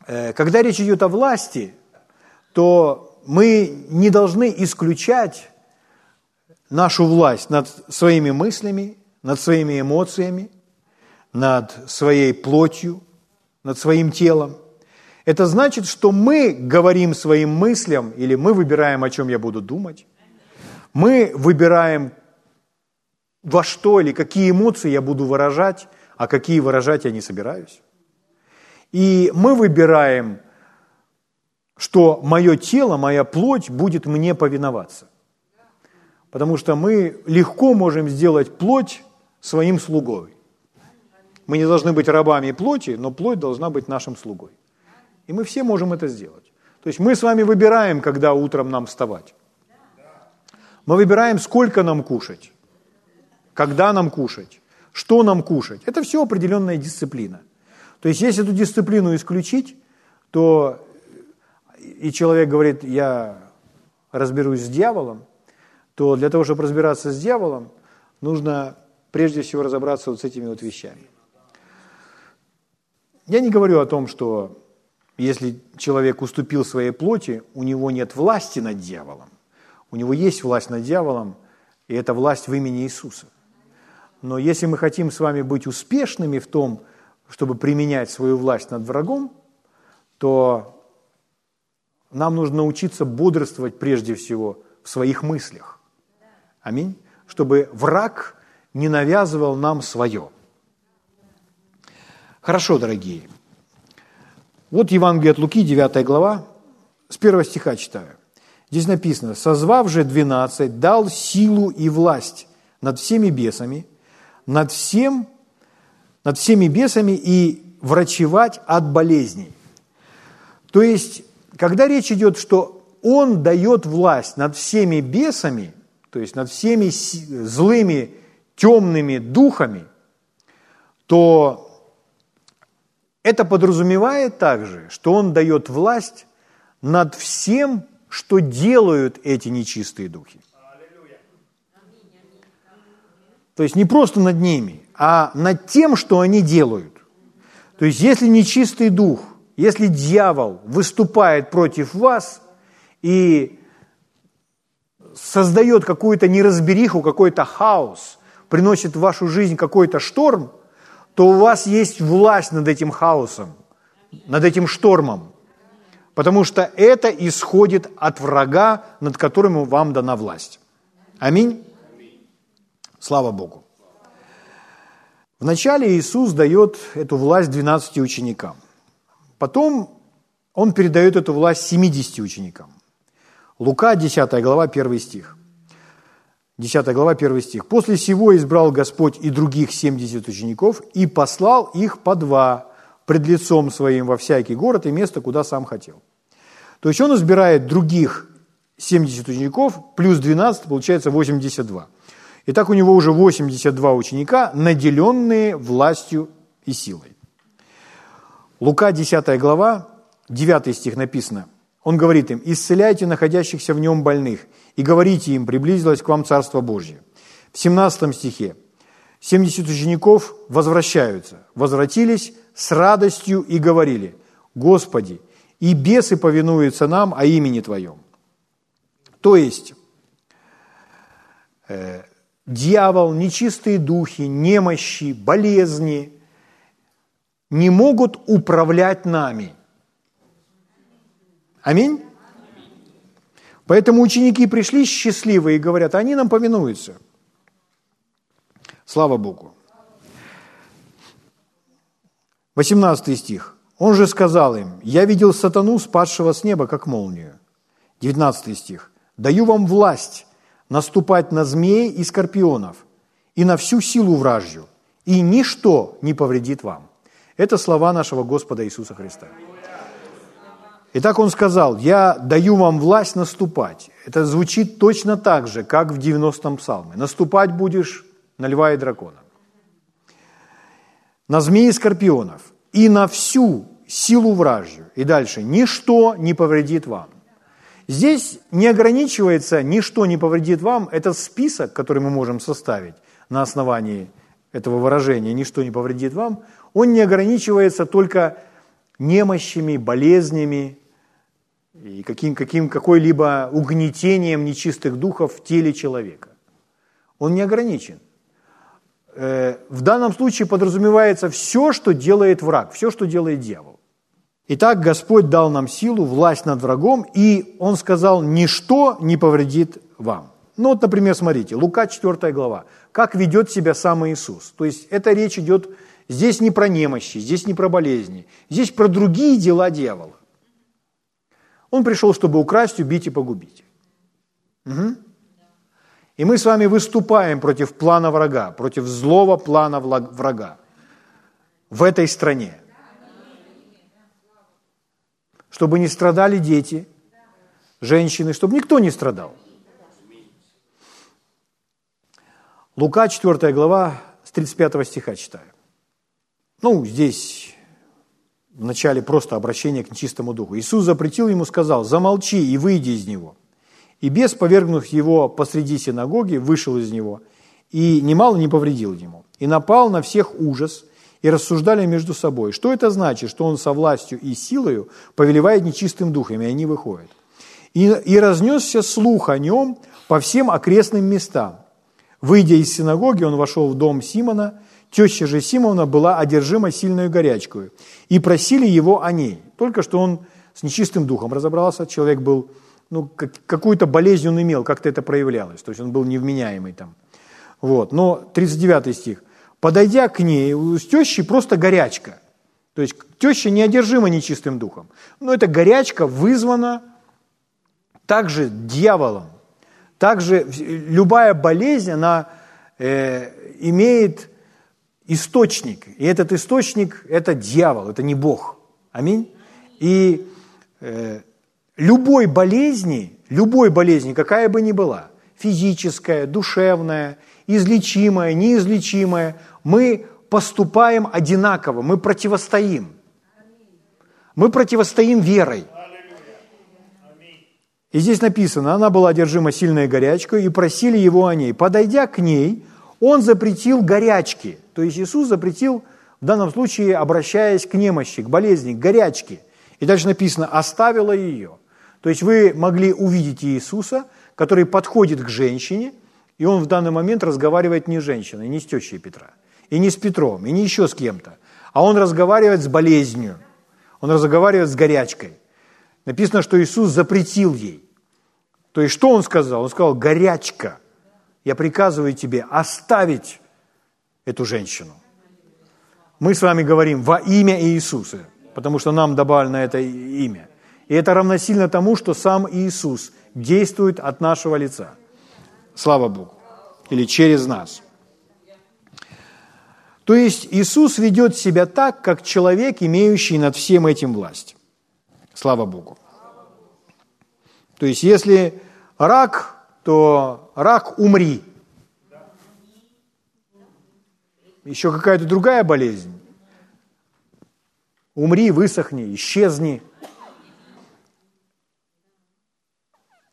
э, когда речь идет о власти, то мы не должны исключать нашу власть над своими мыслями, над своими эмоциями – над своей плотью, над своим телом. Это значит, что мы говорим своим мыслям, или мы выбираем, о чем я буду думать. Мы выбираем, во что или какие эмоции я буду выражать, а какие выражать я не собираюсь. И мы выбираем, что мое тело, моя плоть будет мне повиноваться. Потому что мы легко можем сделать плоть своим слугой. Мы не должны быть рабами плоти, но плоть должна быть нашим слугой. И мы все можем это сделать. То есть мы с вами выбираем, когда утром нам вставать. Мы выбираем, сколько нам кушать, когда нам кушать, что нам кушать. Это все определенная дисциплина. То есть если эту дисциплину исключить, то и человек говорит, я разберусь с дьяволом, то для того, чтобы разбираться с дьяволом, нужно прежде всего разобраться вот с этими вот вещами. Я не говорю о том, что если человек уступил своей плоти, у него нет власти над дьяволом. У него есть власть над дьяволом, и это власть в имени Иисуса. Но если мы хотим с вами быть успешными в том, чтобы применять свою власть над врагом, то нам нужно научиться бодрствовать прежде всего в своих мыслях. Аминь. Чтобы враг не навязывал нам свое. Хорошо, дорогие. Вот Евангелие от Луки, 9 глава, с первого стиха читаю. Здесь написано, «Созвав же двенадцать, дал силу и власть над всеми бесами, над, всем, над всеми бесами и врачевать от болезней». То есть, когда речь идет, что Он дает власть над всеми бесами, то есть над всеми злыми, темными духами, то это подразумевает также, что Он дает власть над всем, что делают эти нечистые духи. То есть не просто над ними, а над тем, что они делают. То есть если нечистый дух, если дьявол выступает против вас и создает какую-то неразбериху, какой-то хаос, приносит в вашу жизнь какой-то шторм, то у вас есть власть над этим хаосом, над этим штормом. Потому что это исходит от врага, над которым вам дана власть. Аминь. Слава Богу. Вначале Иисус дает эту власть 12 ученикам. Потом Он передает эту власть 70 ученикам. Лука, 10 глава, 1 стих. 10 глава, 1 стих. «После сего избрал Господь и других 70 учеников и послал их по два пред лицом своим во всякий город и место, куда сам хотел». То есть он избирает других 70 учеников, плюс 12, получается 82. Итак, у него уже 82 ученика, наделенные властью и силой. Лука 10 глава, 9 стих написано. Он говорит им, «Исцеляйте находящихся в нем больных, и говорите им, приблизилось к вам Царство Божье». В 17 стихе 70 учеников возвращаются, возвратились с радостью и говорили, «Господи, и бесы повинуются нам о имени Твоем». То есть, э, дьявол, нечистые духи, немощи, болезни не могут управлять нами. Аминь? Поэтому ученики пришли счастливые и говорят, они нам повинуются. Слава Богу. 18 стих. Он же сказал им, «Я видел сатану, спадшего с неба, как молнию». 19 стих. «Даю вам власть наступать на змеи и скорпионов и на всю силу вражью, и ничто не повредит вам». Это слова нашего Господа Иисуса Христа. Итак, он сказал, я даю вам власть наступать. Это звучит точно так же, как в 90-м псалме. Наступать будешь на льва и дракона. На змеи и скорпионов – и на всю силу вражью. И дальше, ничто не повредит вам. Здесь не ограничивается «ничто не повредит вам» – это список, который мы можем составить на основании этого выражения «ничто не повредит вам», он не ограничивается только немощами, болезнями и каким, каким, какой-либо угнетением нечистых духов в теле человека. Он не ограничен. Э, в данном случае подразумевается все, что делает враг, все, что делает дьявол. Итак, Господь дал нам силу, власть над врагом, и Он сказал, ничто не повредит вам. Ну вот, например, смотрите, Лука 4 глава. Как ведет себя сам Иисус. То есть эта речь идет здесь не про немощи, здесь не про болезни, здесь про другие дела дьявола. Он пришел, чтобы украсть, убить и погубить. Угу. И мы с вами выступаем против плана врага, против злого плана врага в этой стране. Чтобы не страдали дети, женщины, чтобы никто не страдал. Лука 4 глава с 35 стиха читаю. Ну, здесь в начале просто обращение к нечистому духу. Иисус запретил ему, сказал, замолчи и выйди из него. И бес, повергнув его посреди синагоги, вышел из него и немало не повредил ему. И напал на всех ужас, и рассуждали между собой, что это значит, что он со властью и силою повелевает нечистым духом, и они выходят. И, и разнесся слух о нем по всем окрестным местам. Выйдя из синагоги, он вошел в дом Симона, теща же Симона была одержима сильной горячкой, и просили его о ней. Только что он с нечистым духом разобрался, человек был, ну, как, какую-то болезнь он имел, как-то это проявлялось, то есть он был невменяемый там. Вот, но 39 стих. «Подойдя к ней, у тещи просто горячка». То есть теща неодержима нечистым духом. Но эта горячка вызвана также дьяволом. Также любая болезнь, она э, имеет источник. И этот источник – это дьявол, это не Бог. Аминь. И э, любой болезни, любой болезни, какая бы ни была, физическая, душевная, излечимая, неизлечимая, мы поступаем одинаково, мы противостоим. Мы противостоим верой. И здесь написано, она была одержима сильной горячкой, и просили его о ней. Подойдя к ней, он запретил горячки. То есть Иисус запретил, в данном случае, обращаясь к немощи, к болезни, к горячке. И дальше написано, оставила ее. То есть вы могли увидеть Иисуса, который подходит к женщине, и он в данный момент разговаривает не с женщиной, не с тещей Петра, и не с Петром, и не еще с кем-то, а он разговаривает с болезнью, он разговаривает с горячкой. Написано, что Иисус запретил ей. То есть что он сказал? Он сказал, горячка, я приказываю тебе оставить эту женщину. Мы с вами говорим во имя Иисуса, потому что нам добавлено это имя. И это равносильно тому, что сам Иисус действует от нашего лица. Слава Богу. Или через нас. То есть Иисус ведет себя так, как человек, имеющий над всем этим власть. Слава Богу. То есть если рак, то рак умри. Еще какая-то другая болезнь. Умри, высохни, исчезни.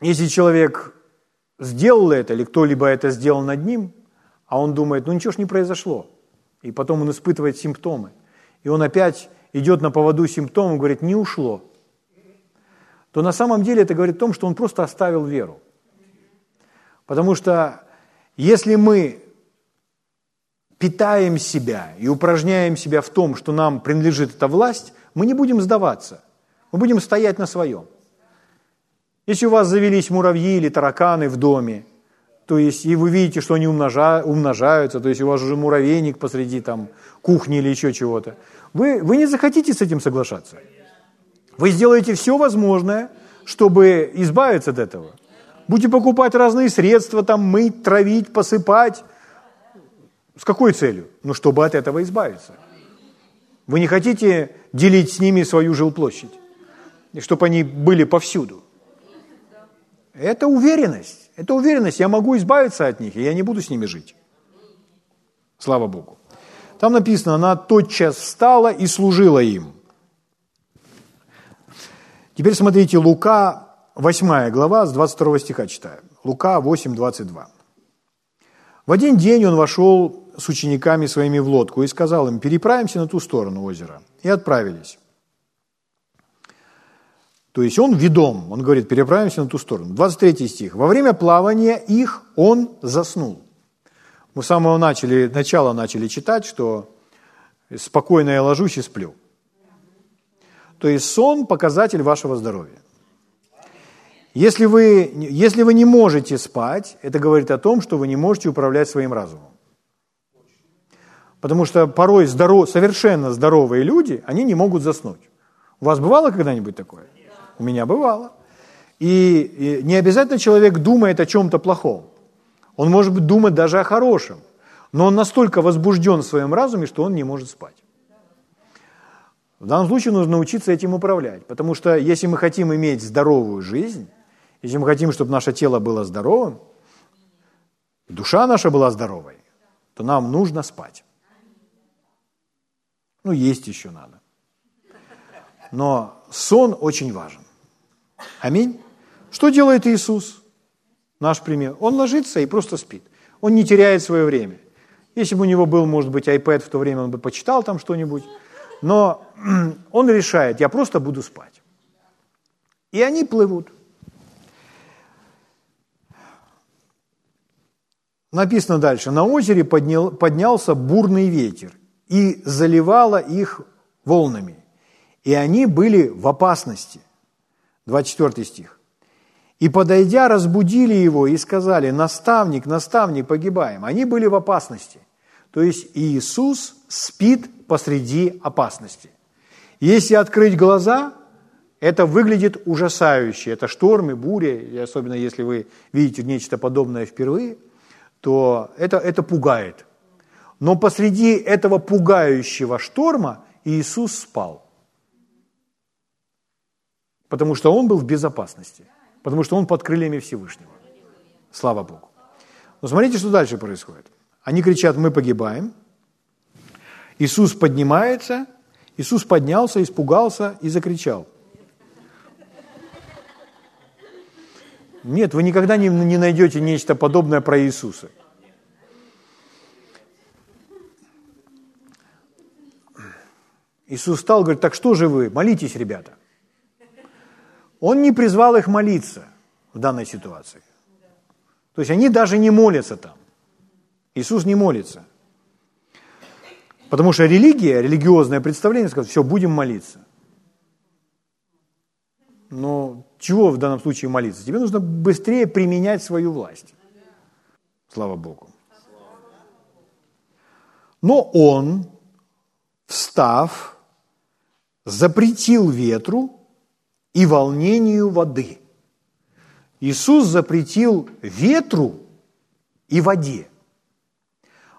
Если человек сделал это, или кто-либо это сделал над ним, а он думает, ну ничего ж не произошло, и потом он испытывает симптомы, и он опять идет на поводу симптомов, говорит, не ушло, то на самом деле это говорит о том, что он просто оставил веру. Потому что если мы питаем себя и упражняем себя в том, что нам принадлежит эта власть, мы не будем сдаваться, мы будем стоять на своем. Если у вас завелись муравьи или тараканы в доме, то есть, и вы видите, что они умножаются, то есть у вас уже муравейник посреди там, кухни или еще чего-то, вы, вы не захотите с этим соглашаться. Вы сделаете все возможное, чтобы избавиться от этого. Будете покупать разные средства, там, мыть, травить, посыпать. С какой целью? Ну, чтобы от этого избавиться. Вы не хотите делить с ними свою жилплощадь, чтобы они были повсюду. Это уверенность. Это уверенность. Я могу избавиться от них, и я не буду с ними жить. Слава Богу. Там написано, она тотчас встала и служила им. Теперь смотрите, Лука, 8 глава, с 22 стиха читаю. Лука 8, 22. В один день он вошел с учениками своими в лодку и сказал им, переправимся на ту сторону озера. И отправились. То есть он ведом, он говорит, переправимся на ту сторону. 23 стих. Во время плавания их он заснул. Мы с самого начали, начала начали читать, что спокойно я ложусь и сплю. То есть сон – показатель вашего здоровья. Если вы, если вы не можете спать, это говорит о том, что вы не можете управлять своим разумом. Потому что порой здоров, совершенно здоровые люди, они не могут заснуть. У вас бывало когда-нибудь такое? У меня бывало. И, и не обязательно человек думает о чем-то плохом. Он может быть думать даже о хорошем. Но он настолько возбужден в своем разуме, что он не может спать. В данном случае нужно научиться этим управлять, потому что если мы хотим иметь здоровую жизнь, если мы хотим, чтобы наше тело было здоровым, душа наша была здоровой, то нам нужно спать. Ну, есть еще надо. Но сон очень важен. Аминь. Что делает Иисус? Наш пример. Он ложится и просто спит. Он не теряет свое время. Если бы у него был, может быть, iPad в то время, он бы почитал там что-нибудь но он решает, я просто буду спать. И они плывут. Написано дальше, на озере поднял, поднялся бурный ветер и заливало их волнами, и они были в опасности. 24 стих. И, подойдя, разбудили его и сказали, наставник, наставник, погибаем. Они были в опасности. То есть Иисус спит посреди опасности. Если открыть глаза, это выглядит ужасающе. Это штормы, бури, и особенно если вы видите нечто подобное впервые, то это, это пугает. Но посреди этого пугающего шторма Иисус спал. Потому что Он был в безопасности. Потому что Он под крыльями Всевышнего. Слава Богу. Но смотрите, что дальше происходит. Они кричат, мы погибаем. Иисус поднимается, Иисус поднялся, испугался и закричал. Нет, вы никогда не, не найдете нечто подобное про Иисуса. Иисус стал, говорит, так что же вы, молитесь, ребята. Он не призвал их молиться в данной ситуации. То есть они даже не молятся там. Иисус не молится. Потому что религия, религиозное представление скажет, все, будем молиться. Но чего в данном случае молиться? Тебе нужно быстрее применять свою власть. Слава Богу. Но он, встав, запретил ветру и волнению воды. Иисус запретил ветру и воде,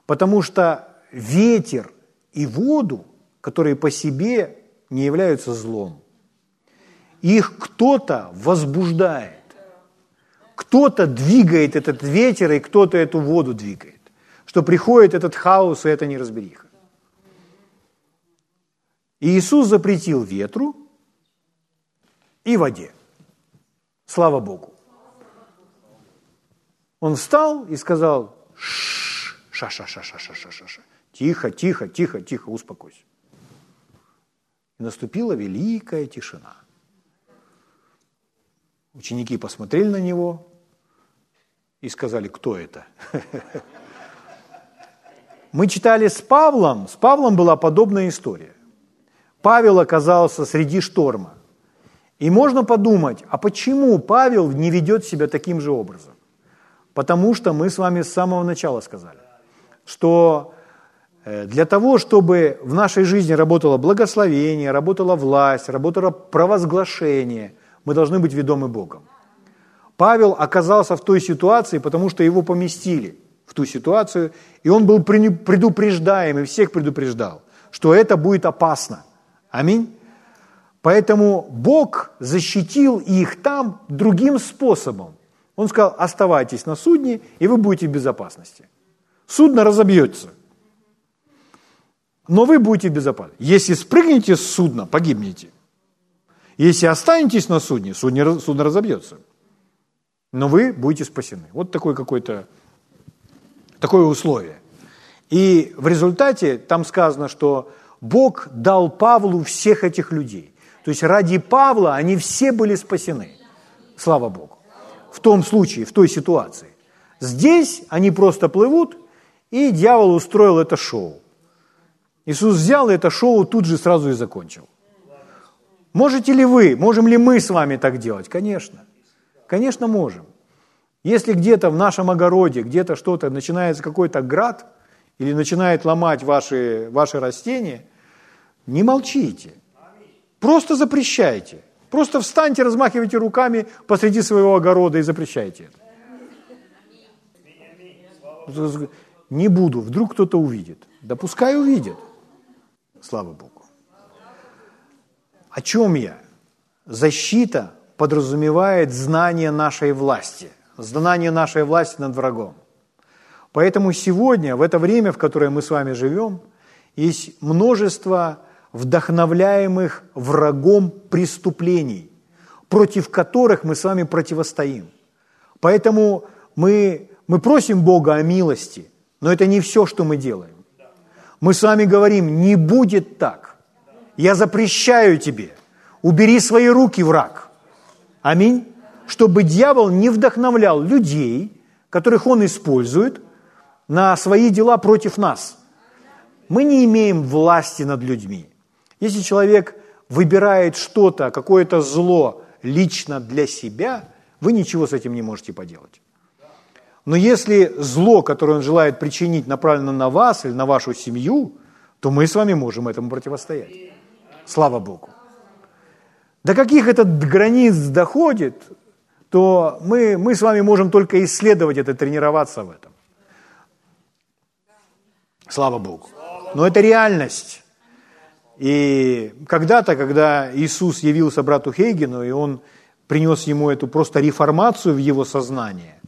потому что ветер и воду, которые по себе не являются злом, их кто-то возбуждает, кто-то двигает этот ветер, и кто-то эту воду двигает, что приходит этот хаос и эта неразбериха. И Иисус запретил ветру и воде. Слава Богу. Он встал и сказал, ша-ша-ша-ша-ша-ша-ша. Тихо, тихо, тихо, тихо, успокойся. И наступила великая тишина. Ученики посмотрели на него и сказали, кто это? Мы читали с Павлом, с Павлом была подобная история. Павел оказался среди шторма. И можно подумать, а почему Павел не ведет себя таким же образом? Потому что мы с вами с самого начала сказали, что э, для того, чтобы в нашей жизни работало благословение, работала власть, работало провозглашение, мы должны быть ведомы Богом. Павел оказался в той ситуации, потому что его поместили в ту ситуацию, и он был предупреждаем, и всех предупреждал, что это будет опасно. Аминь. Поэтому Бог защитил их там другим способом. Он сказал, оставайтесь на судне, и вы будете в безопасности. Судно разобьется. Но вы будете в безопасности. Если спрыгнете с судна, погибнете. Если останетесь на судне, судно, судно разобьется. Но вы будете спасены. Вот такое какое-то такое условие. И в результате там сказано, что Бог дал Павлу всех этих людей. То есть ради Павла они все были спасены. Слава Богу. В том случае, в той ситуации. Здесь они просто плывут, и дьявол устроил это шоу. Иисус взял это шоу тут же сразу и закончил. Можете ли вы, можем ли мы с вами так делать? Конечно. Конечно, можем. Если где-то в нашем огороде, где-то что-то, начинается какой-то град – или начинает ломать ваши, ваши растения, не молчите. Просто запрещайте. Просто встаньте, размахивайте руками посреди своего огорода и запрещайте это. Не буду, вдруг кто-то увидит. Да пускай увидит. Слава Богу. О чем я? Защита подразумевает знание нашей власти, знание нашей власти над врагом. Поэтому сегодня, в это время, в которое мы с вами живем, есть множество вдохновляемых врагом преступлений, против которых мы с вами противостоим. Поэтому мы, мы просим Бога о милости, но это не все, что мы делаем. Мы с вами говорим, не будет так. Я запрещаю тебе, убери свои руки, враг. Аминь. Чтобы дьявол не вдохновлял людей, которых он использует – на свои дела против нас. Мы не имеем власти над людьми. Если человек выбирает что-то, какое-то зло лично для себя, вы ничего с этим не можете поделать. Но если зло, которое он желает причинить, направлено на вас или на вашу семью, то мы с вами можем этому противостоять. Слава Богу. До каких это границ доходит, то мы, мы с вами можем только исследовать это, тренироваться в этом. Слава Богу. Но это реальность. И когда-то, когда Иисус явился брату Хейгену, и он принес ему эту просто реформацию в его сознание,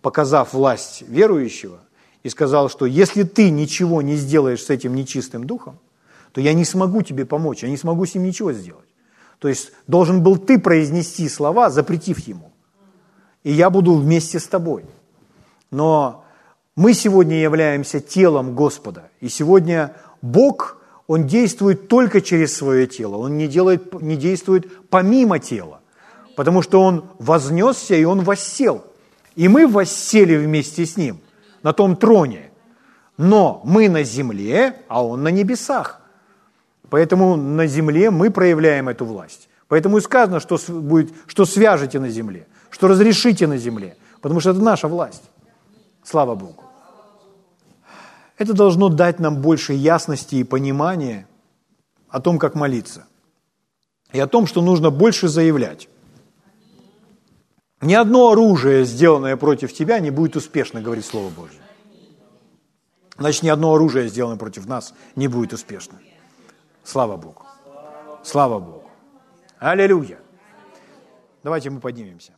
показав власть верующего, и сказал, что если ты ничего не сделаешь с этим нечистым духом, то я не смогу тебе помочь, я не смогу с ним ничего сделать. То есть должен был ты произнести слова, запретив ему. И я буду вместе с тобой. Но мы сегодня являемся телом Господа. И сегодня Бог, Он действует только через свое тело. Он не, делает, не действует помимо тела. Потому что Он вознесся и Он воссел. И мы воссели вместе с Ним на том троне. Но мы на земле, а Он на небесах. Поэтому на земле мы проявляем эту власть. Поэтому и сказано, что, будет, что свяжете на земле, что разрешите на земле, потому что это наша власть. Слава Богу. Это должно дать нам больше ясности и понимания о том, как молиться. И о том, что нужно больше заявлять. Ни одно оружие, сделанное против тебя, не будет успешно, говорит Слово Божье. Значит, ни одно оружие, сделанное против нас, не будет успешно. Слава Богу. Слава Богу. Аллилуйя. Давайте мы поднимемся.